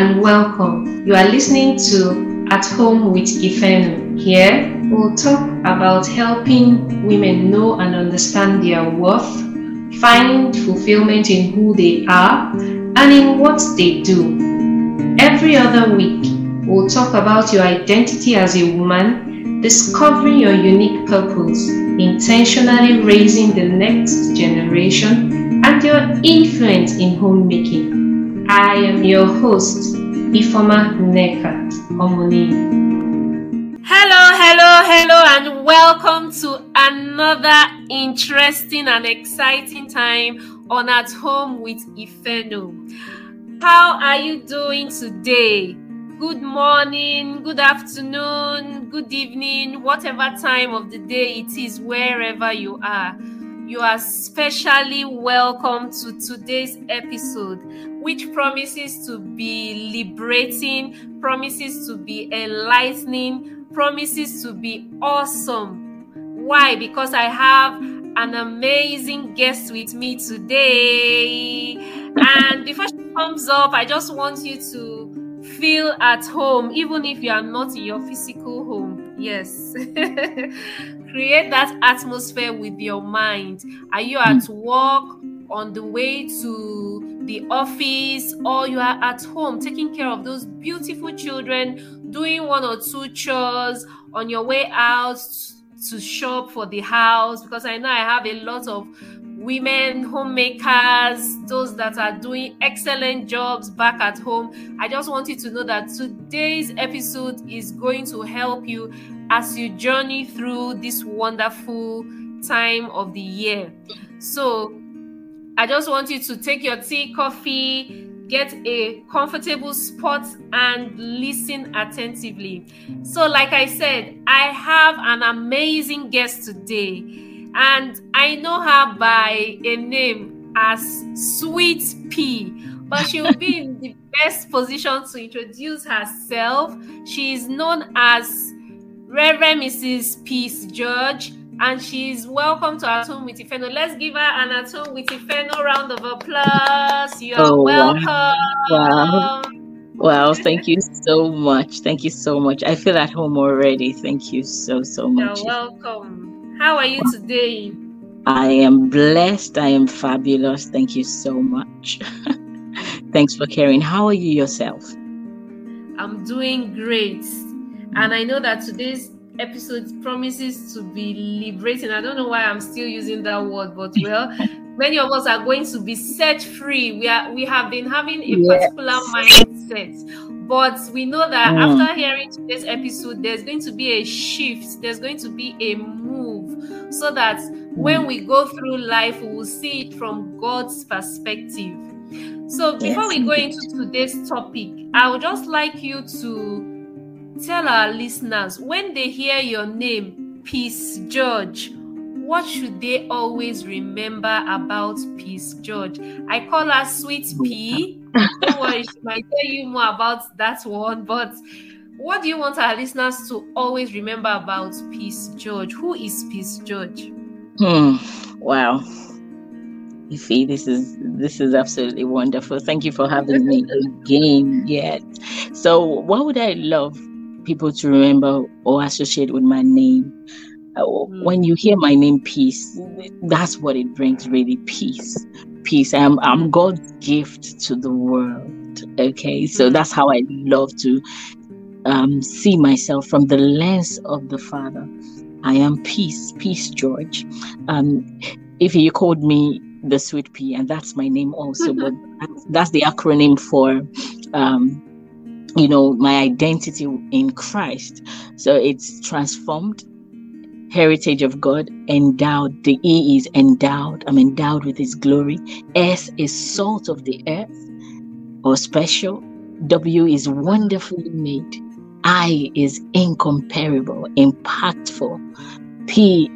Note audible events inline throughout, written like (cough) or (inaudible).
and welcome. You are listening to At Home with Ifeno. Here, we'll talk about helping women know and understand their worth, find fulfillment in who they are, and in what they do. Every other week, we'll talk about your identity as a woman, discovering your unique purpose, intentionally raising the next generation, and your influence in homemaking. I am your host, Ifoma Nekat Omoni. Hello, hello, hello, and welcome to another interesting and exciting time on At Home with Ifeno. How are you doing today? Good morning, good afternoon, good evening, whatever time of the day it is, wherever you are. You are specially welcome to today's episode, which promises to be liberating, promises to be enlightening, promises to be awesome. Why? Because I have an amazing guest with me today. And before she comes up, I just want you to feel at home, even if you are not in your physical home. Yes. (laughs) Create that atmosphere with your mind. Are you at hmm. work, on the way to the office, or you are at home taking care of those beautiful children, doing one or two chores on your way out to shop for the house? Because I know I have a lot of women homemakers, those that are doing excellent jobs back at home. I just want you to know that today's episode is going to help you as you journey through this wonderful time of the year. So, I just want you to take your tea, coffee, get a comfortable spot and listen attentively. So, like I said, I have an amazing guest today and I know her by a name as Sweet Pea, but she will be in the (laughs) best position to introduce herself. She is known as Reverend Mrs. Peace George, and she's welcome to At Home with Ifeno. Let's give her an At Home with Ifeno round of applause. You are oh, welcome. Wow. wow. thank you so much. Thank you so much. I feel at home already. Thank you so, so much. You're welcome. How are you today? I am blessed. I am fabulous. Thank you so much. (laughs) Thanks for caring. How are you yourself? I'm doing great. And I know that today's episode promises to be liberating. I don't know why I'm still using that word, but well, (laughs) many of us are going to be set free. We are we have been having a yes. particular mindset. But we know that mm. after hearing today's episode, there's going to be a shift, there's going to be a move, so that when we go through life, we will see it from God's perspective. So before yes. we go into today's topic, I would just like you to tell our listeners when they hear your name, Peace George, what should they always remember about Peace George? I call her Sweet Pea. Don't worry, she might tell you more about that one, but what do you want our listeners to always remember about Peace George? Who is Peace George? Hmm. Wow. You see, this is this is absolutely wonderful. Thank you for having me (laughs) again. Yet, so what would I love people to remember or associate with my name? Uh, hmm. when you hear my name, peace, that's what it brings. Really, peace, peace. I'm I'm God's gift to the world. Okay, so hmm. that's how I love to um, see myself from the lens of the Father. I am peace, peace, George. Um, if you called me the sweet pea, and that's my name also, (laughs) but that's the acronym for, um, you know, my identity in Christ. So it's transformed, heritage of God, endowed. The E is endowed. I'm endowed with His glory. S is salt of the earth or special. W is wonderfully made. I is incomparable, impactful. P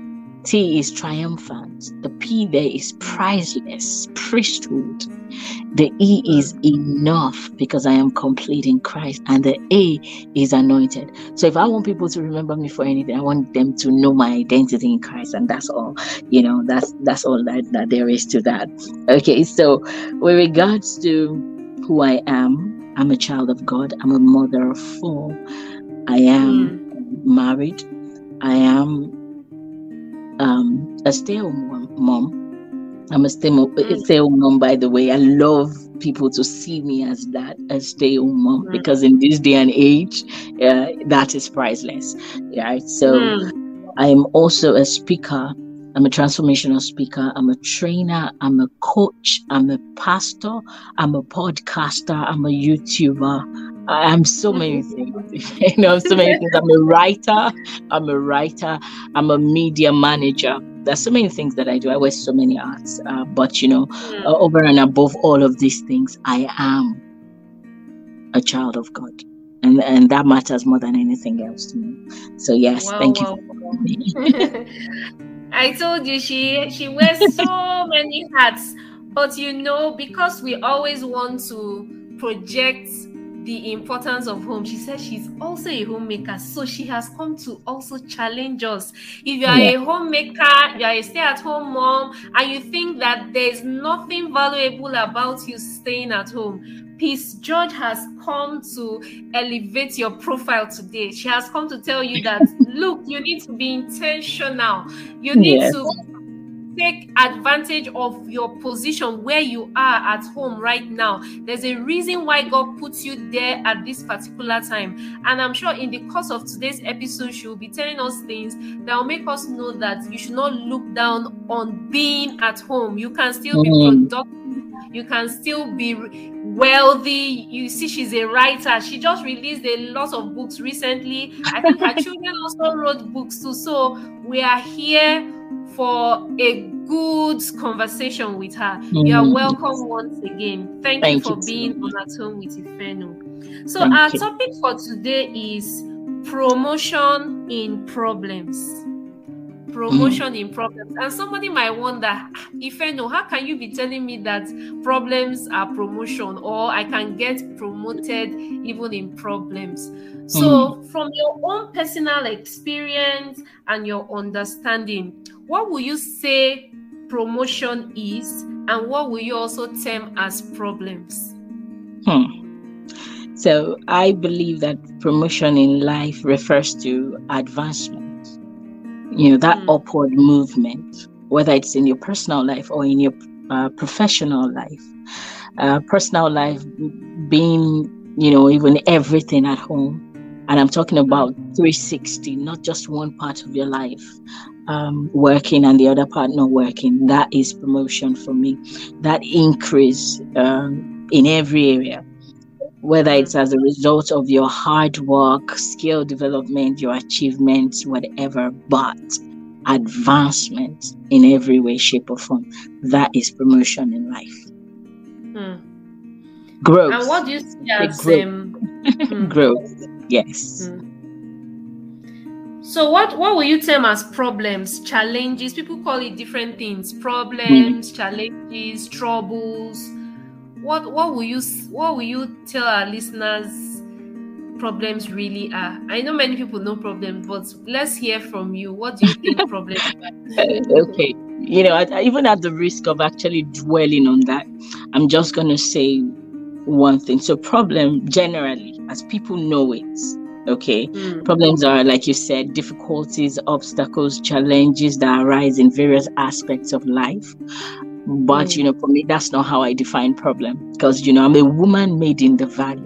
T is triumphant. The P there is priceless, priesthood. The E is enough because I am complete in Christ. And the A is anointed. So if I want people to remember me for anything, I want them to know my identity in Christ. And that's all, you know, that's that's all that, that there is to that. Okay, so with regards to who I am, I'm a child of God. I'm a mother of four. I am married. I am um, a stay-at-home mom. I'm a mm. stay-at-home mom, by the way. I love people to see me as that, a stay-at-home mom, mm. because in this day and age, uh, that is priceless. Yeah. So mm. I am also a speaker. I'm a transformational speaker. I'm a trainer. I'm a coach. I'm a pastor. I'm a podcaster. I'm a YouTuber. I'm so many things. (laughs) you know, so many things. I'm a writer. I'm a writer. I'm a media manager. There's so many things that I do. I wear so many hats. Uh, but you know, mm. uh, over and above all of these things, I am a child of God, and and that matters more than anything else to me. So yes, wow, thank wow, you. (laughs) I told you she she wears so many hats, but you know because we always want to project the importance of home. She says she's also a homemaker, so she has come to also challenge us. If you are yeah. a homemaker, you are a stay-at-home mom, and you think that there's nothing valuable about you staying at home, Peace George has come to elevate your profile today. She has come to tell you that (laughs) look, you need to be intentional. You need yes. to take advantage of your position where you are at home right now. There's a reason why God puts you there at this particular time. And I'm sure in the course of today's episode, she will be telling us things that will make us know that you should not look down on being at home. You can still mm-hmm. be productive. You can still be wealthy. You see, she's a writer. She just released a lot of books recently. I think her (laughs) children also wrote books too. So we are here for a good conversation with her. Mm-hmm. You are mm-hmm. welcome once again. Thank, Thank you for you being on at home with Ifeno. So Thank our you. topic for today is promotion in problems. Promotion mm. in problems. And somebody might wonder, if I know, how can you be telling me that problems are promotion or I can get promoted even in problems? So, mm. from your own personal experience and your understanding, what will you say promotion is, and what will you also term as problems? Hmm. So, I believe that promotion in life refers to advancement, you know, that hmm. upward movement, whether it's in your personal life or in your uh, professional life. Uh, personal life being, you know, even everything at home and I'm talking about 360, not just one part of your life um, working and the other part not working. That is promotion for me. That increase um, in every area, whether it's as a result of your hard work, skill development, your achievements, whatever, but advancement in every way, shape, or form. That is promotion in life. Hmm. Growth. And what do you see as growth? Um, (laughs) growth Yes. Mm. So what what will you term as problems, challenges? People call it different things: problems, mm. challenges, troubles. What what will you what will you tell our listeners problems really are? I know many people know problems, but let's hear from you. What do you think (laughs) problems are? okay. You know, I even at the risk of actually dwelling on that, I'm just going to say one thing. So, problem generally, as people know it, okay, mm. problems are, like you said, difficulties, obstacles, challenges that arise in various aspects of life. But, mm. you know, for me, that's not how I define problem because, you know, I'm a woman made in the valley.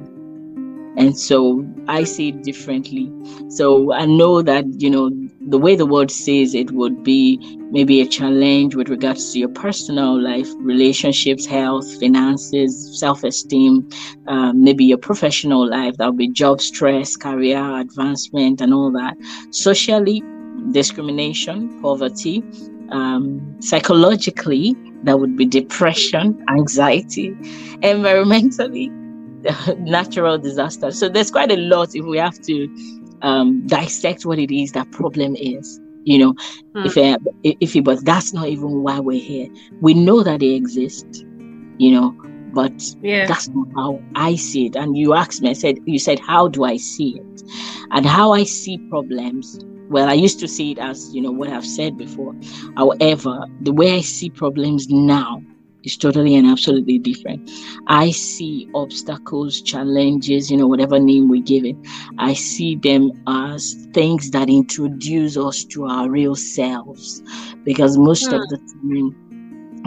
And so I see it differently. So I know that, you know, the way the world says it would be maybe a challenge with regards to your personal life, relationships, health, finances, self esteem, um, maybe your professional life. That would be job stress, career advancement, and all that. Socially, discrimination, poverty. Um, psychologically, that would be depression, anxiety. Environmentally, (laughs) natural disaster. So there's quite a lot if we have to um, dissect what it is that problem is. You know, hmm. if uh, if it, but that's not even why we're here. We know that they exist. You know, but yeah. that's not how I see it. And you asked me, I said, you said, how do I see it? And how I see problems. Well, I used to see it as, you know, what I've said before. However, the way I see problems now is totally and absolutely different. I see obstacles, challenges, you know, whatever name we give it, I see them as things that introduce us to our real selves. Because most of hmm. the time,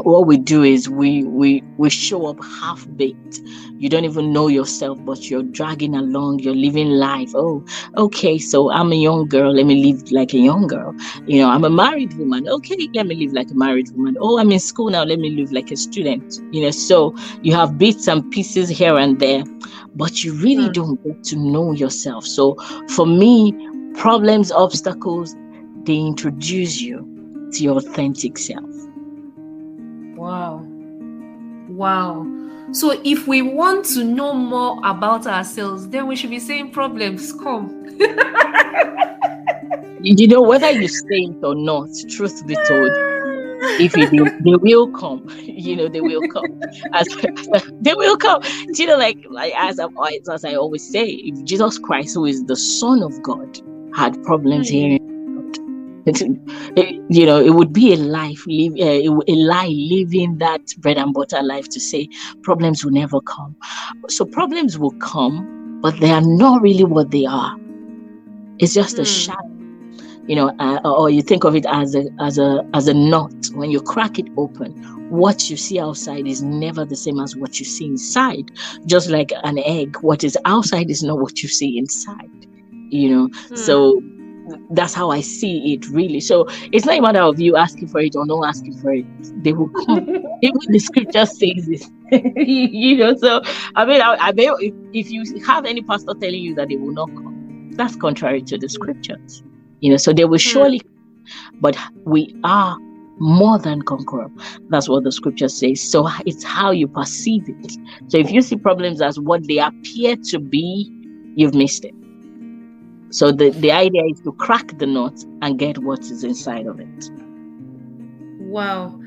what we do is we we we show up half baked you don't even know yourself but you're dragging along you're living life. Oh okay so i'm a young girl let me live like a young girl. You know i'm a married woman. Okay let me live like a married woman. Oh i'm in school now let me live like a student. You know so you have bits and pieces here and there but you really mm. don't get to know yourself. So for me problems obstacles they introduce you to your authentic self Wow. Wow. So if we want to know more about ourselves, then we should be saying problems come. (laughs) you know, whether you say it or not, truth be told, if you do, they will come. (laughs) You know, they will come. As (laughs) they will come. You know, like like as I as I always say, if Jesus Christ, who is the Son of God, had problems mm. Here you know, it would be a life, live, uh, a lie living that bread and butter life to say problems will never come. So problems will come, but they are not really what they are. It's just mm. a hmm. shadow, you know, uh, or you think of it as a as a as a knot. When you crack it open, what you see outside is never the same as what you see inside. Just like an egg, what is outside is not what you see inside. You know, mm. so that's how I see it really. So it's not a matter of you asking for it or not asking for it. They will come. (laughs) Even the scripture says this. (laughs) you know, so I mean I, I mean if, if you have any pastor telling you that they will not come, that's contrary to the scriptures. You know, so they will hmm. surely but we are more than conqueror. That's what the scripture says. So it's how you perceive it. So if you see problems as what they appear to be, you've missed it. So the, the idea is to crack the nut and get what is inside of it. Wow.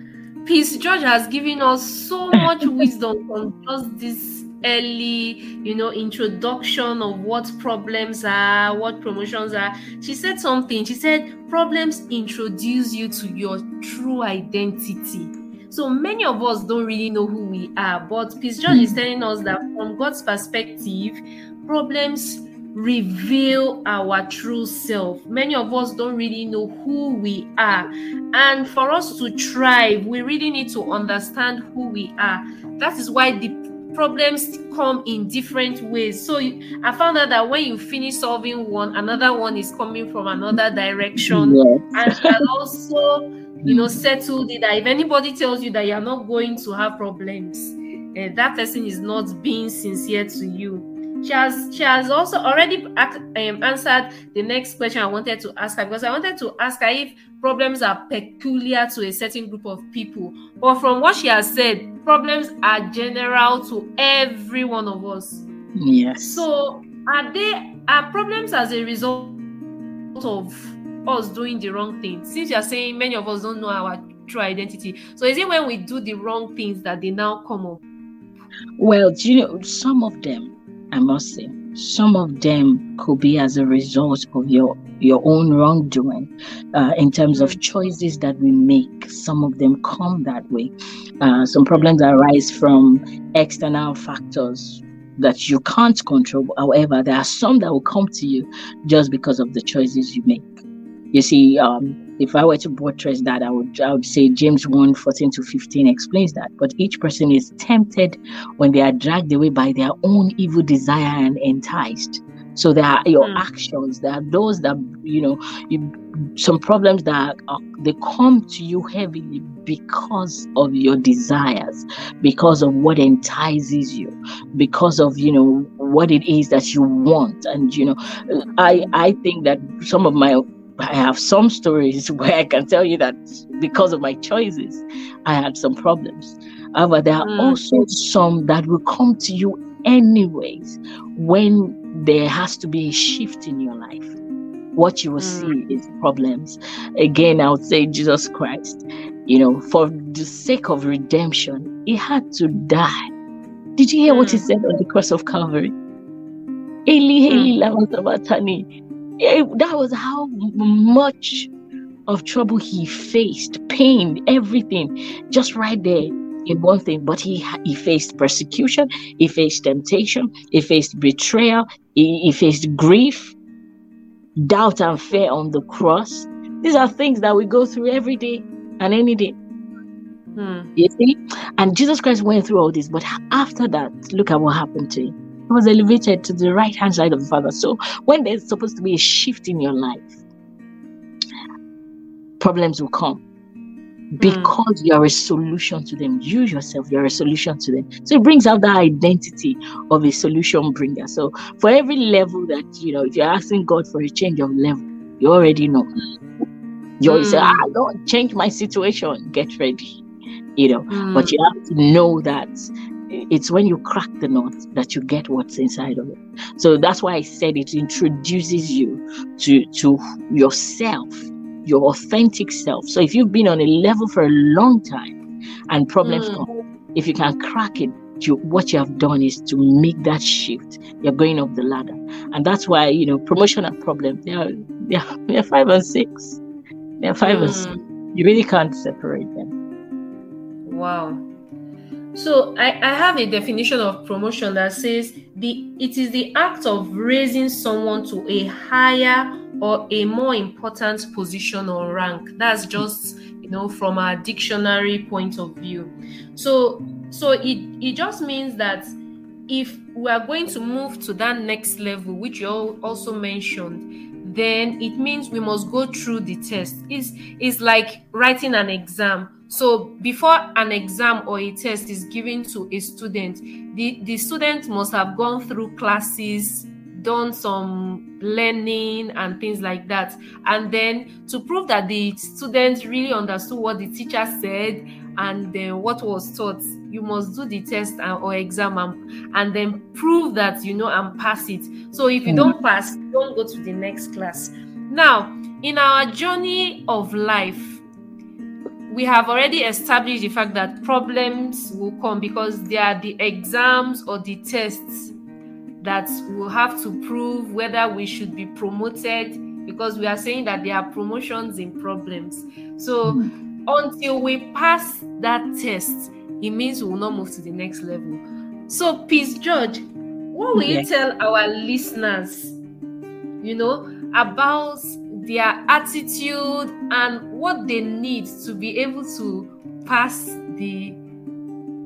Peace George has given us so much (laughs) wisdom from just this early, you know, introduction of what problems are, what promotions are. She said something. She said problems introduce you to your true identity. So many of us don't really know who we are, but Peace George is hmm. telling us that from God's perspective, problems reveal our true self. Many of us don't really know who we are. And for us to thrive, we really need to understand who we are. That is why the problems come in different ways. So I found out that when you finish solving one, another one is coming from another direction. Yes. And also, you know, settled it that if anybody tells you that you're not going to have problems, uh, that person is not being sincere to you she has she has also already um, answered the next question I wanted to ask her because I wanted to ask her if problems are peculiar to a certain group of people. But from what she has said, problems are general to every one of us. Yes. So are they are problems as a result of us doing the wrong thing? Since you're saying many of us don't know our true identity. So is it when we do the wrong things that they now come up? Well, you know, some of them I must say. Some of them could be as a result of your your own wrongdoing uh, in terms of choices that we make. Some of them come that way. Uh, some problems arise from external factors that you can't control. However, there are some that will come to you just because of the choices you make. You see, um, if I were to buttress that, I would I would say James 1 14 to 15 explains that. But each person is tempted when they are dragged away by their own evil desire and enticed. So there are your mm. actions. There are those that you know, you, some problems that are, they come to you heavily because of your desires, because of what entices you, because of you know what it is that you want. And you know, I I think that some of my I have some stories (laughs) where I can tell you that because of my choices, I had some problems. However, there are mm. also some that will come to you anyways when there has to be a shift in your life. What you will mm. see is problems. Again, I would say Jesus Christ, you know, for the sake of redemption, he had to die. Did you hear mm. what he mm. said on the cross of Calvary? Eli, Eli, mm. Yeah, that was how much of trouble he faced, pain, everything, just right there in one thing, but he he faced persecution, he faced temptation, he faced betrayal, he, he faced grief, doubt, and fear on the cross. These are things that we go through every day and any day. Hmm. You see? And Jesus Christ went through all this, but after that, look at what happened to him. He was elevated to the right hand side of the Father. So when there's supposed to be a shift in your life, problems will come hmm. because mm. you're a solution to them. You yourself, you're a solution to them. So it brings out that identity of a solution bringer. So for every level that, you know, if you're asking God for a change of level, you already know. You always mm. say, ah, Lord, change my situation. Get ready you know mm. but you have to know that it's when you crack the nut that you get what's inside of it so that's why i said it introduces you to to yourself your authentic self so if you've been on a level for a long time and problems mm. come if you can crack it you, what you have done is to make that shift. You're going up the ladder, and that's why you know promotion and problem. They are they are, they are five and six. They are five mm. and six. You really can't separate them. Wow. So I, I have a definition of promotion that says the it is the act of raising someone to a higher or a more important position or rank. That's just you know from a dictionary point of view. So so it it just means that if we are going to move to that next level, which you also mentioned, then it means we must go through the test. It's, it's like writing an exam. So before an exam or a test is given to a student, the, the student must have gone through classes, done some learning and things like that. And then to prove that the student really understood what the teacher said and then what was taught, you must do the test or exam and, and then prove that you know and pass it. So if you mm. don't pass, don't go to the next class. Now, in our journey of life, we have already established the fact that problems will come because they are the exams or the tests that will have to prove whether we should be promoted because we are saying that there are promotions in problems. So mm-hmm. until we pass that test, it means we will not move to the next level. So, Peace George, what will yeah. you tell our listeners, you know, about their attitude and what they need to be able to pass the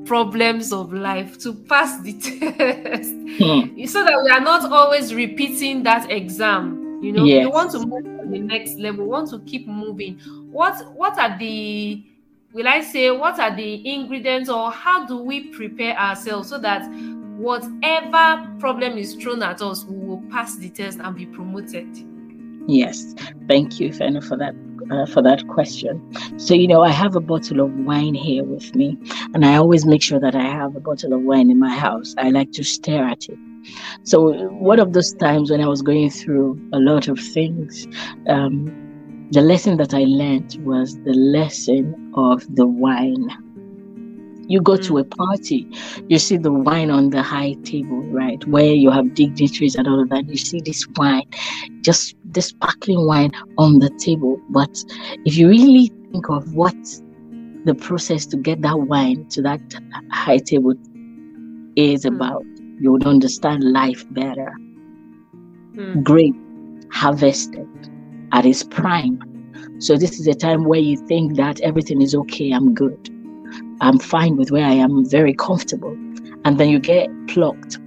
problems of life to pass the (laughs) test hmm. so that we are not always repeating that exam you know yes. we want to move to the next level we want to keep moving what what are the will i say what are the ingredients or how do we prepare ourselves so that whatever problem is thrown at us we will pass the test and be promoted Yes, thank you, Fena, for that uh, for that question. So you know, I have a bottle of wine here with me, and I always make sure that I have a bottle of wine in my house. I like to stare at it. So one of those times when I was going through a lot of things, um, the lesson that I learned was the lesson of the wine you go to mm. a party, you see the wine on the high table, right? Where you have dignitaries and all of that. You see this wine, just this sparkling wine on the table. But if you really think of what the process to get that wine to that high table is mm. about, you would understand life better. Mm. Grape harvested at its prime. So this is a time where you think that everything is okay, I'm good. I'm fine with where I am, very comfortable. And then you get plucked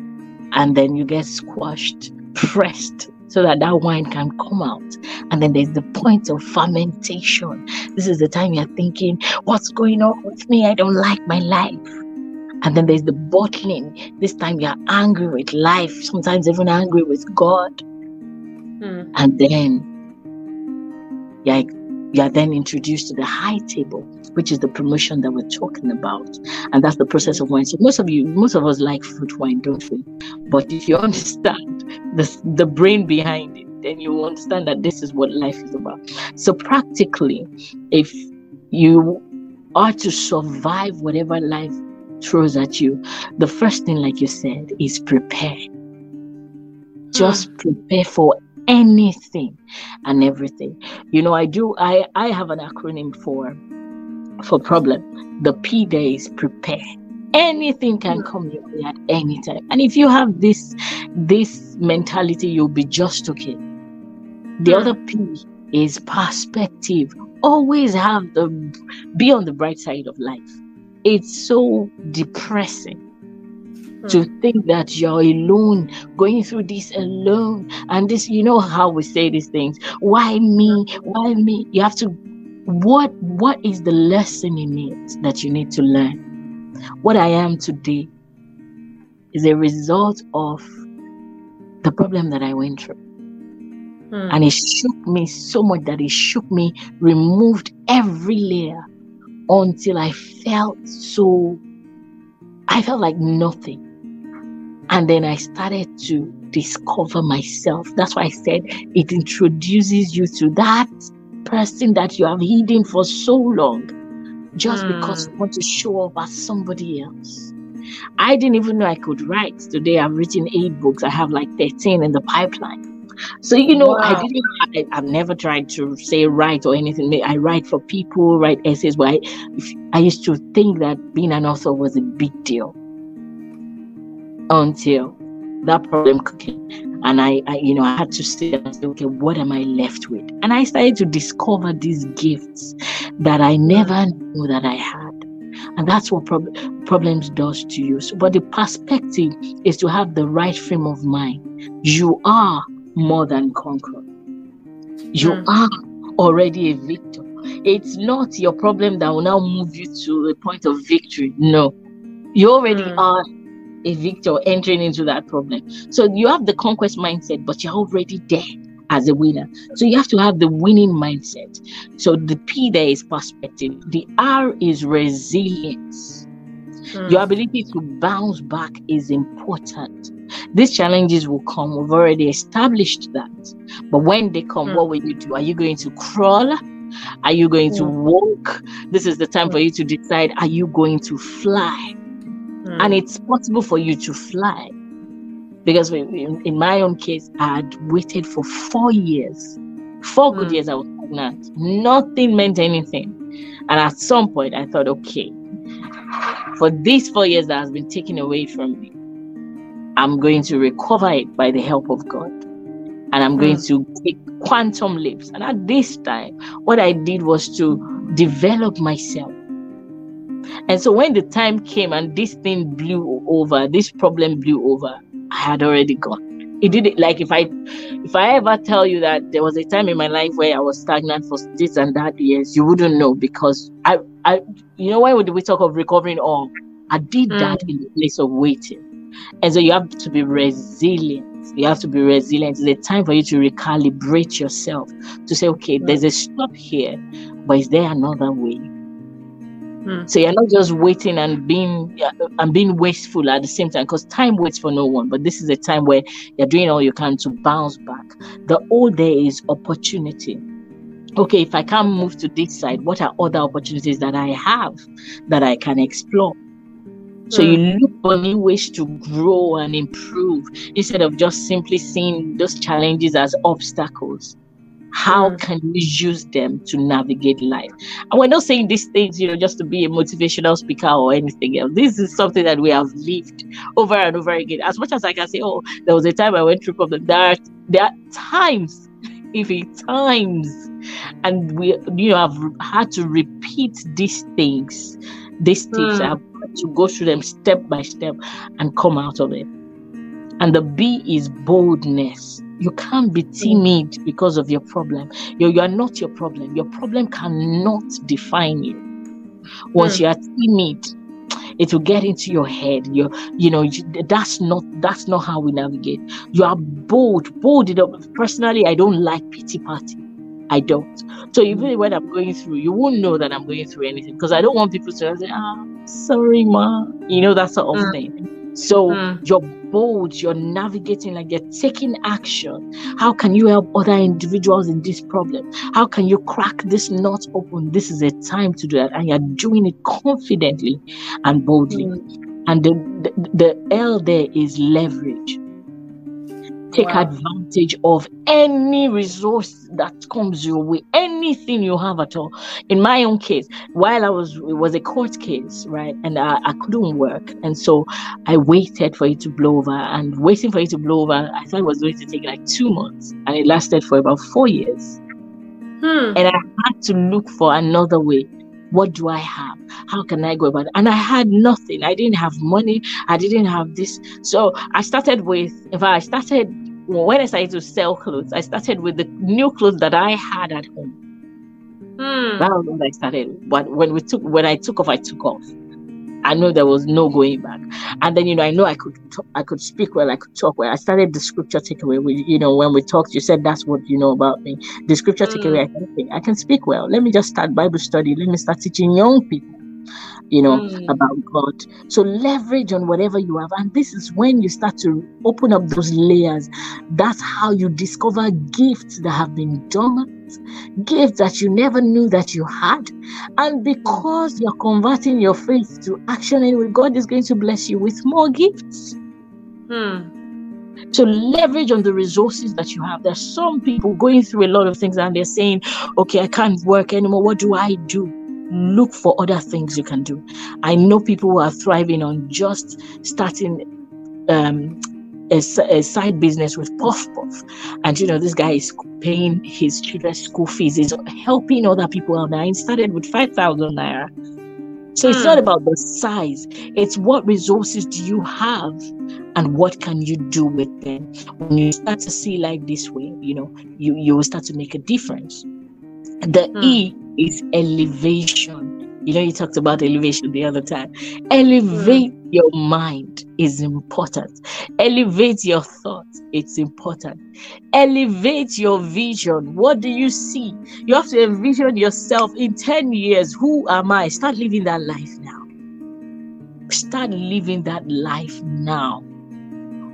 and then you get squashed, (laughs) pressed so that that wine can come out. And then there's the point of fermentation. This is the time you're thinking, what's going on with me? I don't like my life. And then there's the bottling. This time you're angry with life, sometimes even angry with God. Hmm. And then you're you are then introduced to the high table, which is the promotion that we're talking about. And that's the process of wine. So most of you, most of us like fruit wine, don't we? But if you (laughs) understand the, the brain behind it, then you understand that this is what life is about. So practically, if you are to survive whatever life throws at you, the first thing, like you said, is prepare. Just hmm. prepare for anything and everything. You know, I do I I have an acronym for for problem. The P there is prepare. Anything can mm. come your way at any time. And if you have this this mentality, you'll be just okay. The mm. other P is perspective. Always have the be on the bright side of life. It's so depressing mm. to think that you're alone, going through this alone. And this, you know how we say these things. Why me? Why me? You have to what what is the lesson in it that you need to learn? What I am today is a result of the problem that I went through. Hmm. And it shook me so much that it shook me, removed every layer until I felt so, I felt like nothing. And then I started to discover myself. That's why I said it introduces you to that person that you have hidden for so long just mm. because you want to show up as somebody else. I didn't even know I could write. Today I've written eight books. I have like 13 in the pipeline. So you know, wow. I didn't. I, have never tried to say write or anything. I write for people, write essays. But I, I used to think that being an author was a big deal until that problem came and I, I, you know i had to sit and say okay what am i left with? And i started to discover these gifts that i never knew that i had. And that's what prob- problems does to you. So, but the perspective is to have the right frame of mind. You are more than conqueror. You mm. are already a victor. It's not your problem that will now move you to a point of victory. No. You already mm. are a victor entering into that problem. So you have the conquest mindset, but you're already there as a winner. So you have to have the winning mindset. So the P there is perspective. The R is resilience. Hmm. Your ability to bounce back is important. These challenges will come. We've already established that. But when they come, hmm. what will you do? Are you going to crawl? Are you going to hmm. walk? This is the time for you to decide are you going to fly? Mm. And it's possible for you to fly. Because in, in, my own case, I had waited for four years. Four mm. good years I was pregnant. Nothing meant anything. And at some point, I thought, okay, for these four years that has been taken away from me, I'm going to recover it by the help of God. And I'm going mm. to take quantum leaps. And at this time, what I did was to develop myself and so when the time came and this thing blew over, this problem blew over, I had already gone. It did it like if I if I ever tell you that there was a time in my life where I was stagnant for this and that years, you wouldn't know because I I you know why would we talk of recovering all? I did mm. that in the place of waiting. And so you have to be resilient. You have to be resilient. It's a time for you to recalibrate yourself to say, okay, there's a stop here, but is there another way? Hmm. So you're not just waiting and being and being wasteful at the same time because time waits for no one. But this is a time where you're doing all you can to bounce back. The old day is opportunity. Okay, if I can't move to this side, what are other opportunities that I have that I can explore? So you hmm. look for new ways to grow and improve instead of just simply seeing those challenges as obstacles how mm. can you use them to navigate life? And we're not saying these things you know just to be a motivational speaker or anything else. This is something that we have lived over and over again. As much as i can say oh there was a time i went through problem there are, there are times (laughs) even times and we you know have had to repeat these things. These things mm. i have to go through them step by step and come out of it. And the b is boldness you can't be timid because of your problem. You, you are not your problem. Your problem cannot define you. Once hmm. you are timid, it will get into your head. You, you know, that's not that's not how we navigate. You are bold, bold. Personally, I don't like pity party. I don't. So even when I'm going through, you won't know that I'm going through anything because I don't want people to say, "Ah, sorry, ma," you know that sort of mm. thing. So mm. you're bold, you're navigating, like you're taking action. How can you help other individuals in this problem? How can you crack this knot open? This is a time to do that, and you're doing it confidently and boldly. Mm. And the, the, the L there is leverage. Take wow. advantage of any resource that comes your way anything you have at all in my own case while i was it was a court case right and I, I couldn't work and so i waited for it to blow over and waiting for it to blow over i thought it was going to take like two months and it lasted for about four years hmm. and i had to look for another way what do I have? How can I go about it? And I had nothing. I didn't have money. I didn't have this. So I started with, in fact, I started when I started to sell clothes, I started with the new clothes that I had at home. Hmm. That was when I started. But when we took, when I took off, I took off. I know there was no going back. And then, you know, I know I could, talk, I could speak well, I could talk well. I started the scripture takeaway. We, you know, when we talked, you said that's what you know about me. The scripture mm. takeaway, I can, I can speak well. Let me just start Bible study. Let me start teaching young people you know, mm. about God. So leverage on whatever you have. And this is when you start to open up those layers. That's how you discover gifts that have been dormant, gifts that you never knew that you had. And because you're converting your faith to action, anyway, God is going to bless you with more gifts. Hmm to leverage on the resources that you have. There's some people going through a lot of things and they're saying, okay, I can't work anymore. What do I do? Look for other things you can do. I know people who are thriving on just starting um, a, a, side business with Puff Puff. And you know, this guy is paying his children's school fees, he's helping other people out now. He started with 5,000 naira. So it's not hmm. about the size, it's what resources do you have and what can you do with them. When you start to see like this way, you know, you, you will start to make a difference. The hmm. E is elevation. You know, you talked about elevation the other time. Elevate mm. your mind is important. Elevate your thoughts, it's important. Elevate your vision. What do you see? You have to envision yourself in 10 years. Who am I? Start living that life now. Start living that life now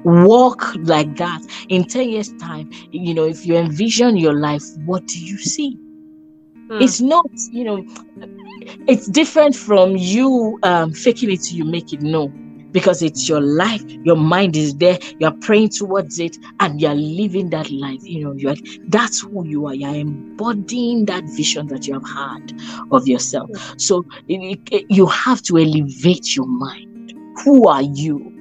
walk like that in 10 years time you know if you envision your life what do you see Hmm. It's not, you know, it's different from you um, faking it till you make it. No, because it's your life, your mind is there, you're praying towards it, and you're living that life. You know, you're that's who you are. You're embodying that vision that you have had of yourself. Hmm. So it, it, you have to elevate your mind. Who are you?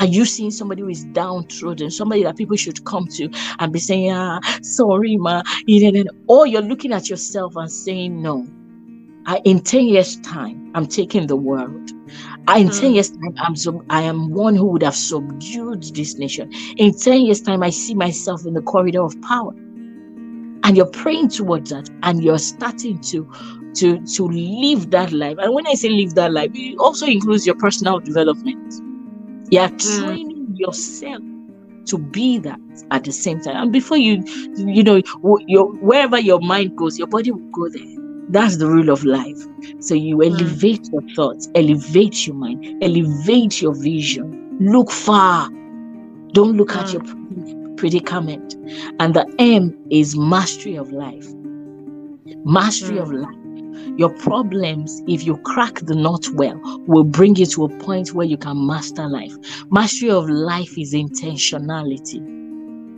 Are you seeing somebody who is downtrodden, somebody that people should come to and be saying, ah, sorry, ma, or you're looking at yourself and saying, no, I, in 10 years' time, I'm taking the world. I, in mm. 10 years' time, I'm sub, I am one who would have subdued this nation. In 10 years' time, I see myself in the corridor of power. And you're praying towards that, and you're starting to to to live that life. And when I say live that life, it also includes your personal development. You're mm. training yourself to be that at the same time. And before you, you know, your wherever your mind goes, your body will go there. That's the rule of life. So you mm. elevate mm. your thoughts, elevate your mind, elevate your vision. Look far. Don't look mm. at your predicament. And the M is mastery of life. Mastery of mm. life. Your problems, if you crack the knot well, will bring you to a point where you can master life. Mastery of life is intentionality.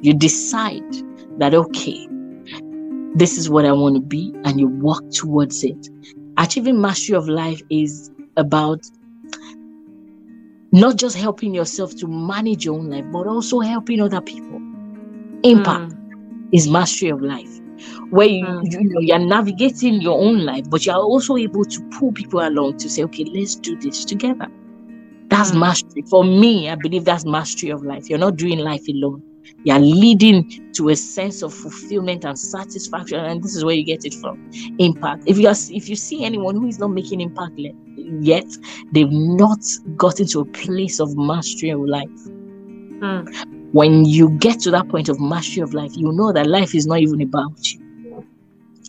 You decide that, okay, this is what I want to be, and you walk towards it. Achieving mastery of life is about not just helping yourself to manage your own life, but also helping other people. Impact mm. is mastery of life where you, mm. you, know you're navigating your own life, but you're also able to pull people along to say, okay, let's do this together. That's mm. mastery. For me, I believe that's mastery of life. You're not doing life alone. You're leading to a sense of fulfillment and satisfaction, and this is where you get it from. Impact. If you are, if you see anyone who is not making impact yet, they've not gotten to a place of mastery of life. Mm when you get to that point of mastery of life, you know that life is not even about you.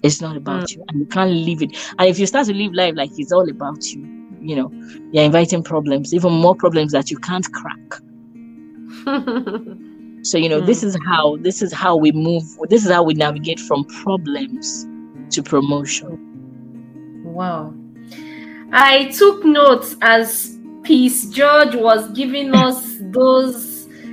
It's not about mm. you, and you can't live it. And if you start to live life like it's all about you, you know, you're inviting problems, even more problems that you can't crack. (laughs) so you know, mm. this is how this is how we move. This is how we navigate from problems to promotion. Wow. I took notes as Peace George was giving (laughs) us those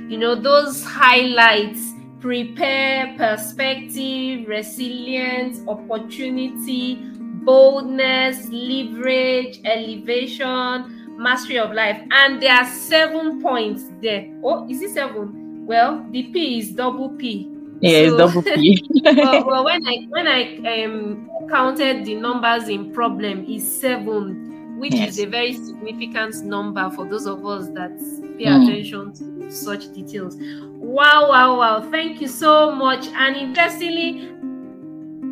you know, those highlights prepare, perspective, resilience, opportunity, boldness, leverage, elevation, mastery of life. And there are seven points there. Oh, is it seven? Well, the P is double P. Yeah, so, it's double P. (laughs) well, well, when I when I um counted the numbers in problem is seven, which yes. is a very significant number for those of us that pay mm. attention to such details. Wow, wow, wow. Thank you so much. And interestingly,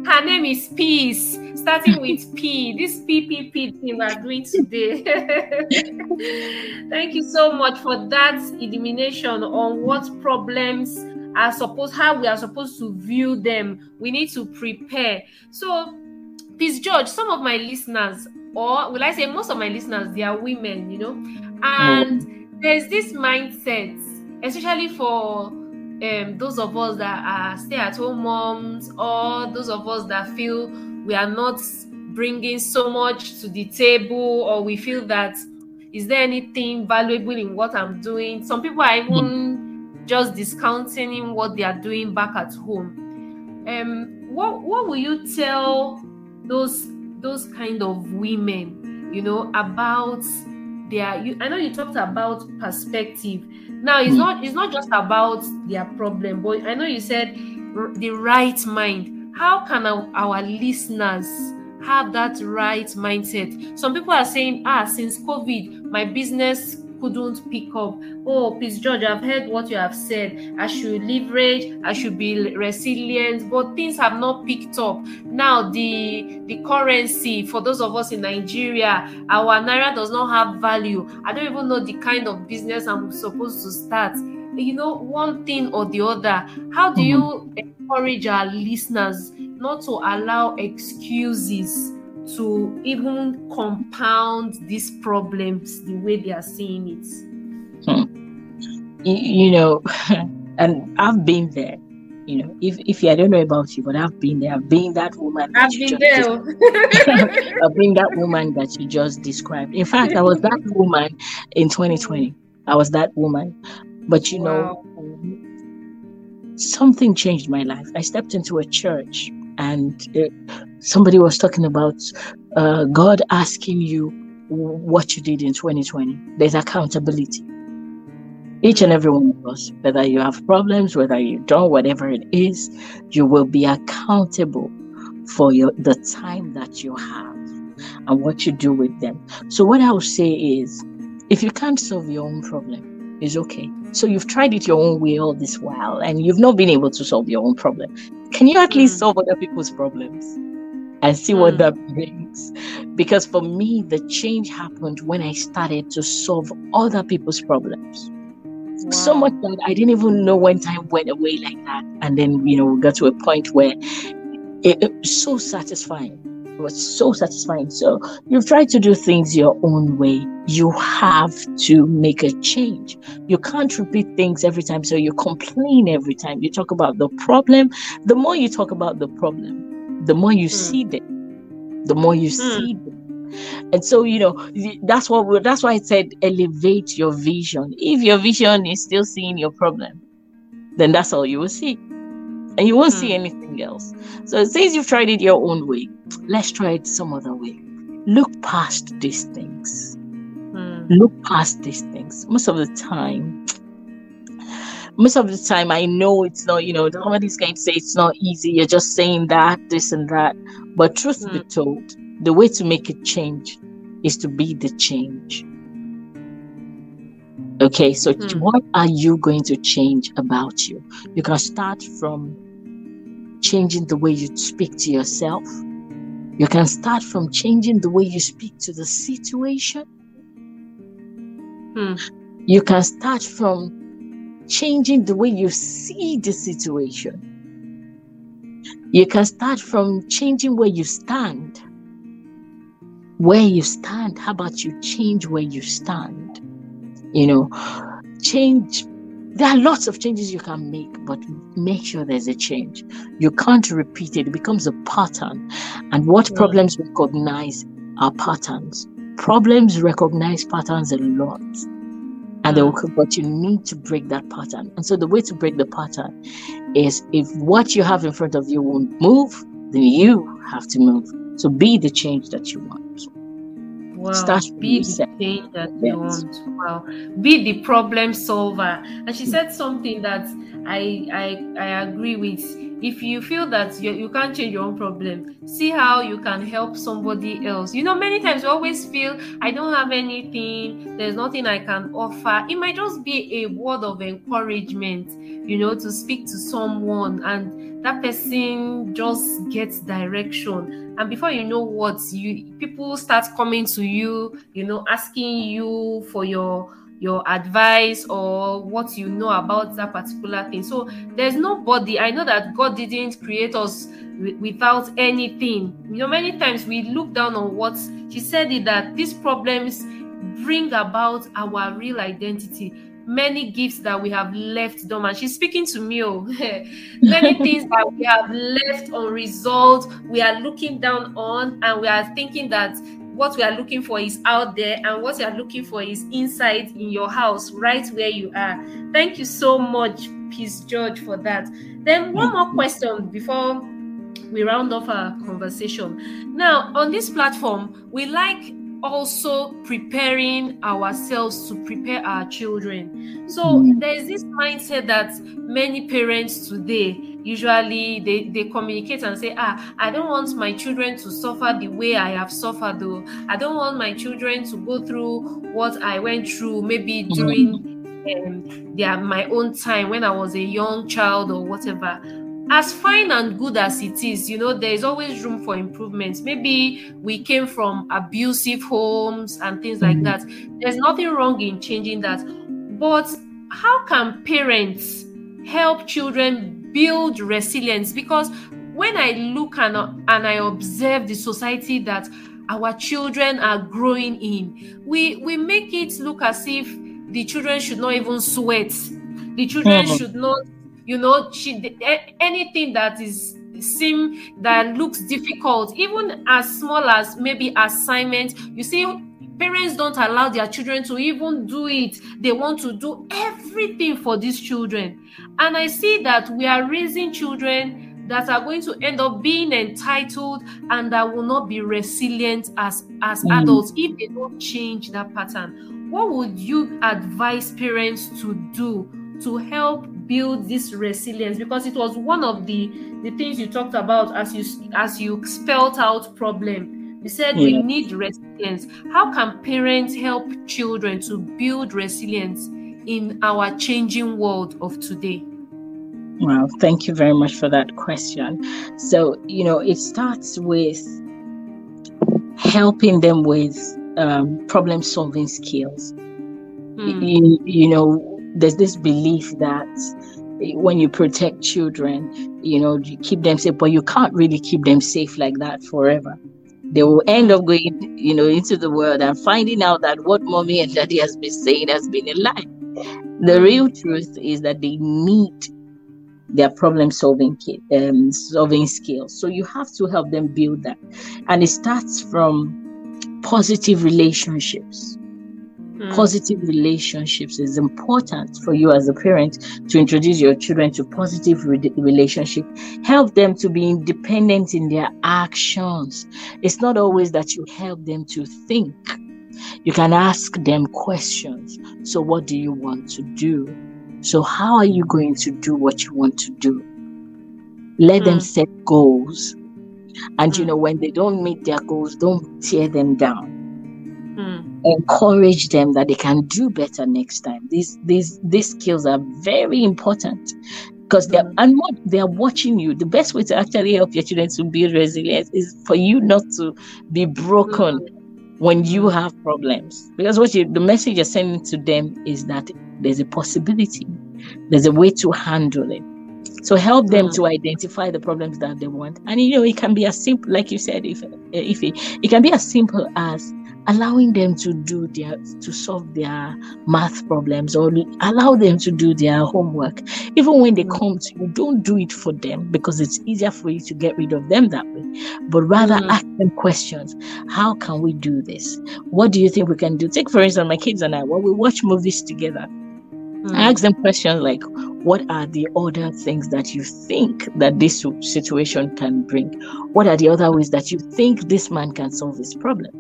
her name is Peace, starting with (laughs) P. This PPP thing we're doing today. (laughs) Thank you so much for that illumination on what problems are supposed, how we are supposed to view them. We need to prepare. So, Peace George, some of my listeners, or will I say most of my listeners, they are women, you know, and there's this mindset, especially for um, those of us that are stay-at-home moms, or those of us that feel we are not bringing so much to the table, or we feel that is there anything valuable in what I'm doing? Some people are even just discounting what they are doing back at home. Um, what what will you tell those those kind of women, you know, about their you, i know you talked about perspective. Now it's mm. not it's not just about their problem but i know you said r- the right mind. How can our, our listeners have that right mindset? Some people are saying ah since covid my business couldn't pick up. Oh, Peace, George, I've heard what you have said. I should leverage, I should be resilient, but things have not picked up. Now, the the currency for those of us in Nigeria, our naira does not have value. I don't even know the kind of business I'm supposed to start. You know, one thing or the other. How do mm-hmm. you encourage our listeners not to allow excuses? To even compound these problems the way they are seeing it. Hmm. You, you know, (laughs) and I've been there. You know, if if you, I don't know about you, but I've been there. I've been that woman. I've been there. (laughs) I've been that woman that you just described. In fact, I was that woman in 2020. I was that woman. But you wow. know, something changed my life. I stepped into a church and somebody was talking about uh, God asking you what you did in 2020. There's accountability. Each and every one of us, whether you have problems, whether you don't, whatever it is, you will be accountable for your the time that you have and what you do with them. So what I would say is, if you can't solve your own problem, is okay. So you've tried it your own way all this while and you've not been able to solve your own problem. Can you at least hmm. solve other people's problems and see what hmm. that (laughs) brings? Because for me, the change happened when I started to solve other people's problems. Wow. So much that I didn't even know when time went away like that. And then, you know, we got to a point where it, it was so satisfying it was so satisfying. So you've tried to do things your own way. You have to make a change. You can't repeat things every time. So you complain every time. You talk about the problem. The more you talk about the problem, the more you mm. see them. The more you mm. see them. And so, you know, that's what we, that's why I said elevate your vision. If your vision is still seeing your problem, then that's all you will see and you won't mm. see hmm. anything else. So since you've tried it your own way, let's try it some other way. Look past these things. Mm. Look past these things. Most of the time, most of the time, I know it's not, you know, somebody's going to say it's not easy. You're just saying that, this and that. But truth mm. be hmm. told, the way to make a change is to be the change. Okay, so mm. what are you going to change about you? You can start from changing the way you speak to yourself. You can start from changing the way you speak to the situation. Hmm. You can start from changing the way you see the situation. You can start from changing where you stand. Where you stand, how about you change where you stand? You know, change there are lots of changes you can make, but make sure there's a change. You can't repeat it, it becomes a pattern. And what yeah. problems recognize are patterns. Problems recognize patterns a lot. and they will but you need to break that pattern and so the way to break the pattern is if what you have in front of you won't move then you have to move so be the change that you want Wow. Start be the change that you want. Wow. Be the problem solver. And she said something that I I I agree with if you feel that you, you can't change your own problem see how you can help somebody else. You know many times you always feel i don't have anything there's nothing i can offer. It might just be a word of encouragement you know to speak to someone and that person just gets direction. And before you know what you people start coming to you you know asking you for your your advice or what you know about that particular thing. So there's nobody. I know that God didn't create us w- without anything. You know, many times we look down on what she said it that these problems bring about our real identity. Many gifts that we have left dormant. She's speaking to me. Oh, (laughs) many (laughs) things that we have left unresolved. We are looking down on, and we are thinking that what we are looking for is out there and what you are looking for is inside in your house right where you are. Thank you so much peace george for that. Then one more question before we round off our conversation. Now on this platform we like also preparing ourselves to prepare our children. So mm. there's this mindset that many parents today usually they, they communicate and say, ah, I don't want my children to suffer the way I have suffered though. I don't want my children to go through what I went through maybe mm. during um, their my own time when I was a young child or whatever as fine and good as it is, you know, there is always room for improvements. Maybe we came from abusive homes and things like that. There's nothing wrong in changing that. But how can parents help children build resilience? Because when I look and, and I observe the society that our children are growing in, we, we make it look as if the children should not even sweat. The children mm-hmm. should not you know she anything that is seem that looks difficult even as small as maybe assignment. You see parents don't allow their children to even do it. They want to do everything for these children. And i see that we are raising children that are going to end up being entitled and that will not be resilient as as mm. adults if they don't change that pattern. What would you advise parents to do to help build this resilience because it was one of the the things you talked about as you as you spelled out problem. You said yeah. we need resilience. How can parents help children to build resilience in our changing world of today? Well thank you very much for that question. So you know it starts with helping them with um, problem solving skills. Hmm. you, you know there's this belief that when you protect children, you know, you keep them safe, but you can't really keep them safe like that forever. They will end up going, you know, into the world and finding out that what mommy and daddy has been saying has been a lie. The real truth is that they need their problem solving um, solving skills. So you have to help them build that, and it starts from positive relationships Mm. Positive relationships is important for you as a parent to introduce your children to positive re- relationship. Help them to be independent in their actions. It's not always that you help them to think. You can ask them questions. So, what do you want to do? So, how are you going to do what you want to do? Let mm. them set goals. And you mm. know, when they don't meet their goals, don't tear them down. Encourage them that they can do better next time. These these these skills are very important because they're and what they are watching you. The best way to actually help your children to build resilience is for you not to be broken when you have problems. Because what you the message you're sending to them is that there's a possibility, there's a way to handle it. So help them to identify the problems that they want. And you know, it can be as simple, like you said, if if it, it can be as simple as allowing them to do their to solve their math problems or allow them to do their homework. Even when they come to you don't do it for them because it's easier for you to get rid of them that way but rather mm. ask them questions. How can we do this? What do you think we can do? Take for instance my kids and i when we watch movies together Mm. I ask them questions like, what are the other things that you think that this situation can bring? What are the other ways that you think this man can solve this problem?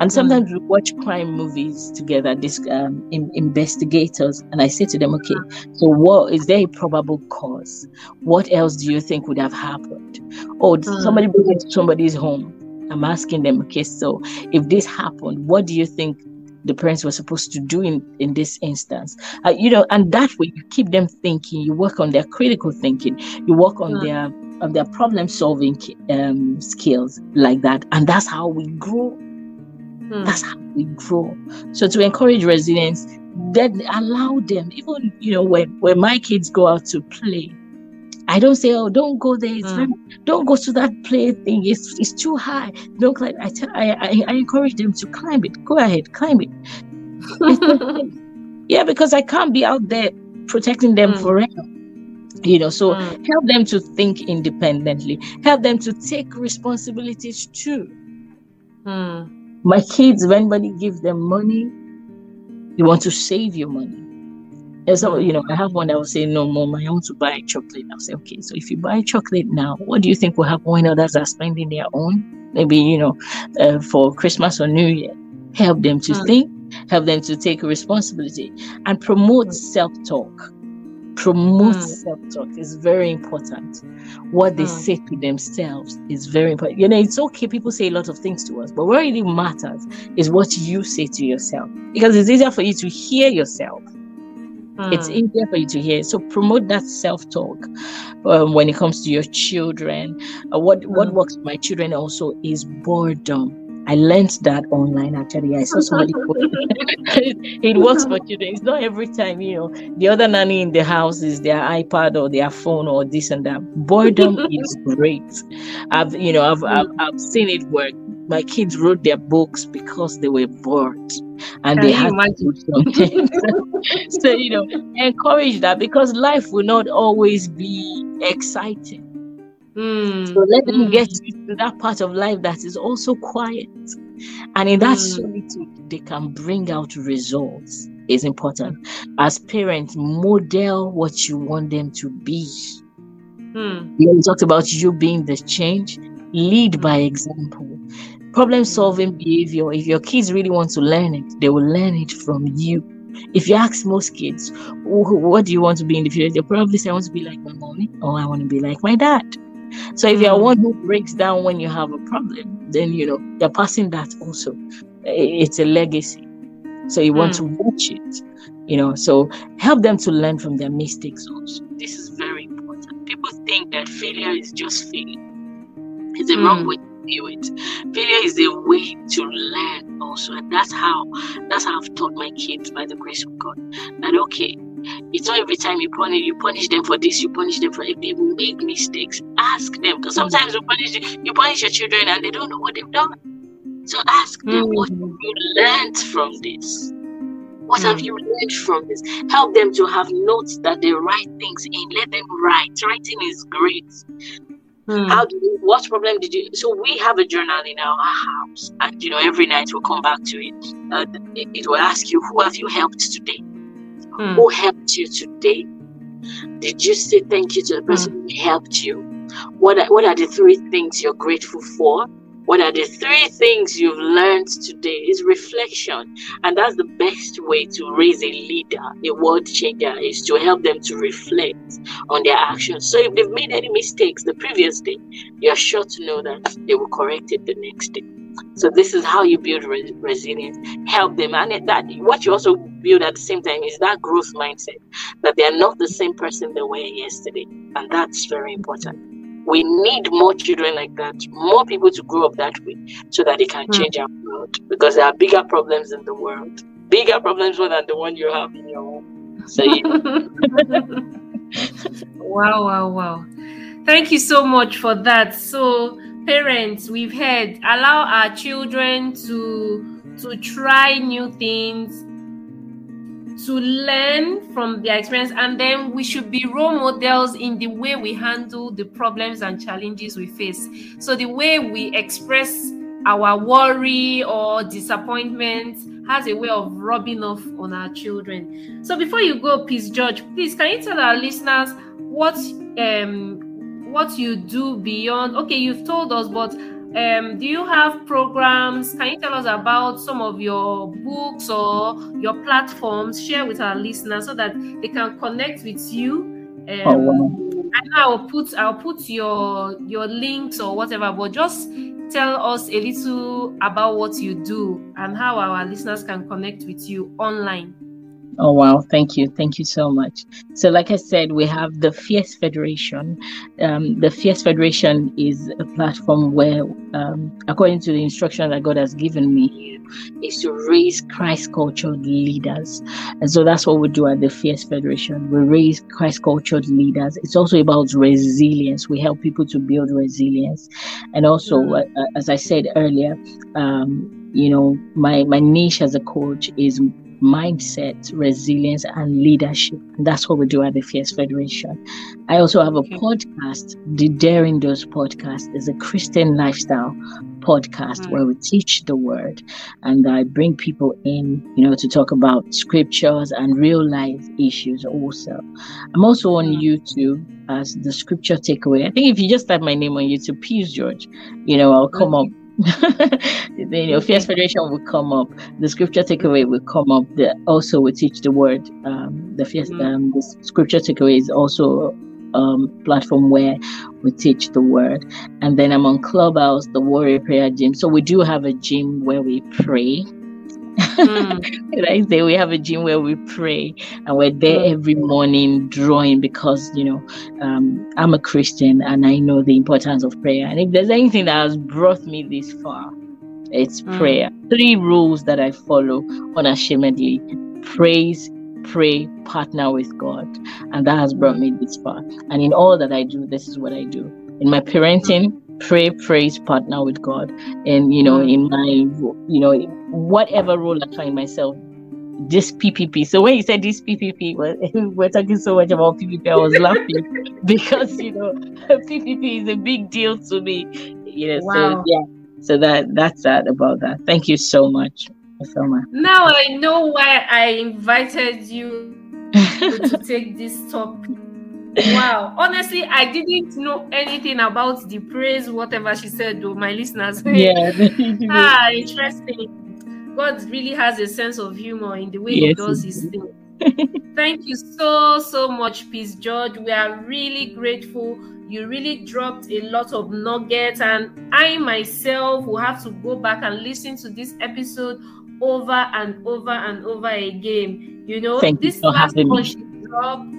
And sometimes mm. we watch crime movies together, this um, in, investigators, and I say to them, okay, so what is there a probable cause? What else do you think would have happened? Or mm. somebody broke into somebody's home. I'm asking them, okay, so if this happened, what do you think the parents were supposed to do in, in this instance. Uh, you know, and that way you keep them thinking, you work on their critical thinking, you work on their on their problem solving um, skills like that. And that's how we grow. Hmm. That's how we grow. So to encourage resilience, then allow them, even you know, when, when my kids go out to play, I don't say, oh, don't go there. It's mm. very, don't go to that play thing. It's it's too high. Don't climb. I tell, I, I, I encourage them to climb it. Go ahead, climb it. (laughs) yeah, because I can't be out there protecting them mm. forever. You know, so mm. help them to think independently. Help them to take responsibilities too. Mm. My kids, if anybody gives them money, you want to save your money and so, you know, I have one that will say, No, mom, I want to buy chocolate. I'll say, Okay, so if you buy chocolate now, what do you think will happen when others are spending their own? Maybe, you know, uh, for Christmas or New Year. Help them to mm. think, help them to take responsibility, and promote mm. self talk. Promote mm. self talk is very important. What they mm. say to themselves is very important. You know, it's okay, people say a lot of things to us, but what really matters is what you say to yourself because it's easier for you to hear yourself Mm. It's easier for you to hear. So promote that self-talk um, when it comes to your children. Uh, what mm. what works for my children also is boredom. I learned that online actually. I saw somebody (laughs) (laughs) it works for children. It's not every time, you know, the other nanny in the house is their iPad or their phone or this and that. Boredom is great. I've you know, I've, I've I've seen it work. My kids wrote their books because they were bored and Can they had to do something. (laughs) so you know, encourage that because life will not always be exciting. Mm. So let them mm. get to that part of life that is also quiet. And in that mm. solitude, they can bring out results. Is important. As parents, model what you want them to be. Mm. We talked about you being the change. Lead by example. Problem solving behavior. If your kids really want to learn it, they will learn it from you. If you ask most kids, what do you want to be in the future? They'll probably say, I want to be like my mommy or I want to be like my dad. So if you're mm. one who breaks down when you have a problem, then you know you're passing that also. It's a legacy. So you want mm. to watch it, you know. So help them to learn from their mistakes also. This is very important. People think that failure is just failure. It's a mm. wrong way it. Failure is a way to learn also. And that's how that's how I've taught my kids by the grace of God. That okay, it's not every time you punish you punish them for this, you punish them for if they make mistakes, ask them. Because sometimes you punish you punish your children and they don't know what they've done. So ask them mm-hmm. what you learned from this. What have you learned from this? Help them to have notes that they write things in. Let them write. Writing is great. Mm. How do you, what problem did you? So we have a journal in our house, and you know every night we'll come back to it. Uh, it, it will ask you, "Who have you helped today?" mm. who helped you today? Did you say thank you to the person mm. who helped you? What are, what are the three things you're grateful for? What are the three things you've learned today? Is reflection. And that's the best way to raise a leader, a world changer, is to help them to reflect on their actions. So if they've made any mistakes the previous day, you're sure to know that they will correct it the next day. So this is how you build re- resilience. Help them, and that what you also build at the same time is that growth mindset that they are not the same person they were yesterday, and that's very important. We need more children like that, more people to grow up that way, so that they can hmm. change our world. Because there are bigger problems in the world, bigger problems more than the one you have in your home. So. (laughs) wow! Wow! Wow! Thank you so much for that. So parents, we've heard allow our children to to try new things, to learn from their experience, and then we should be role models in the way we handle the problems and challenges we face. So, the way we express our worry or disappointment has a way of rubbing off on our children. So, before you go, Peace George, please can you tell our listeners what um what you do beyond? Okay, you've told us, but um, do you have programs? Can you tell us about some of your books or your platforms? Share with our listeners so that they can connect with you. Um, oh, wow. And I'll put I'll put your your links or whatever, but just tell us a little about what you do and how our listeners can connect with you online. Oh, wow. Thank you. Thank you so much. So, like I said, we have the Fierce Federation. Um, the Fierce Federation is a platform where, um, according to the instruction that God has given me, is to raise Christ cultured leaders. And so that's what we do at the Fierce Federation. We raise Christ cultured leaders. It's also about resilience. We help people to build resilience. And also, mm-hmm. uh, as I said earlier, um, you know, my, my niche as a coach is mindset, resilience, and leadership. And that's what we do at the Fierce Federation. I also have a podcast, the Daring Those podcast is a Christian lifestyle podcast mm-hmm. where we teach the word and I bring people in, you know, to talk about scriptures and real life issues also. I'm also on. YouTube as the scripture takeaway. I think if you just type my name on YouTube, Peace George, you know, I'll come up (laughs) you know, Fierce Federation will come up. The scripture takeaway will come up. The, also, we teach the word. Um, the Fierce, mm-hmm. um, the scripture takeaway is also um, platform where we teach the word. And then I'm on Clubhouse, the Warrior Prayer Gym. So we do have a gym where we pray. Mm. I say we have a gym where we pray and we're there mm. every morning drawing because you know um, I'm a Christian and I know the importance of prayer. And if there's anything that has brought me this far, it's mm. prayer. Three rules that I follow unashamedly: praise, pray, partner with God, and that has brought me this far. And in all that I do, this is what I do. In my parenting, pray, praise, partner with God, and you know, in my you know whatever role I find myself, this PPP. So when you said this PPP, (laughs) we're, we're talking so much about PPP, I was laughing (laughs) because you know (laughs) PPP is a big deal to me. You know, wow. so yeah. So that that's that about that. Thank you so much, Selma. Now I know why I invited you to take this topic. Wow. Honestly, I didn't know anything about the praise, whatever she said, to my listeners. Yeah. ah, interesting. God really has a sense of humor in the way yes, He does His thing. Thank you so, so much, Peace George. We are really grateful. You really dropped a lot of nuggets, and I myself will have to go back and listen to this episode over and over and over again. You know, Thank this you last one she dropped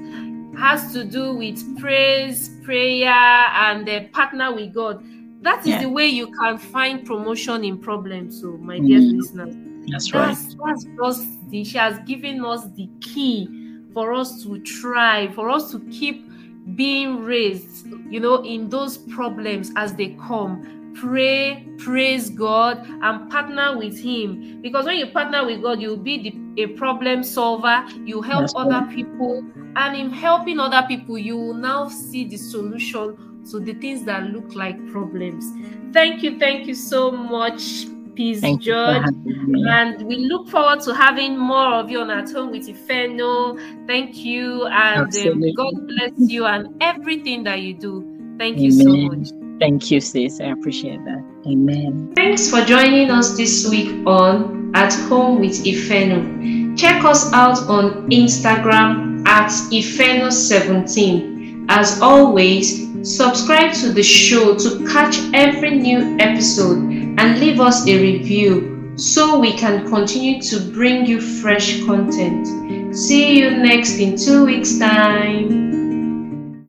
has to do with praise, prayer, and uh, partner with God. That is yeah. the way you can find promotion in problems. So, my mm. dear listeners, that's right. That's, that's the, she has given us the key for us to try, for us to keep being raised, you know, in those problems as they come. Pray, praise God, and partner with Him. Because when you partner with God, you'll be the, a problem solver. You help that's other right. people, and in helping other people, you will now see the solution to the things that look like problems. Thank you, thank you so much, Peace Thank George. And we look forward to having more of you on At Home with Ifeno. Thank you. And um, God bless you and everything that you do. Thank Amen. you so much. Thank you, sis. I appreciate that. Amen. Thanks for joining us this week on At Home with Ifeno. Check us out on Instagram at Ifeno17. As always, subscribe to the show to catch every new episode and leave us a review so we can continue to bring you fresh content. See you next in two weeks' time.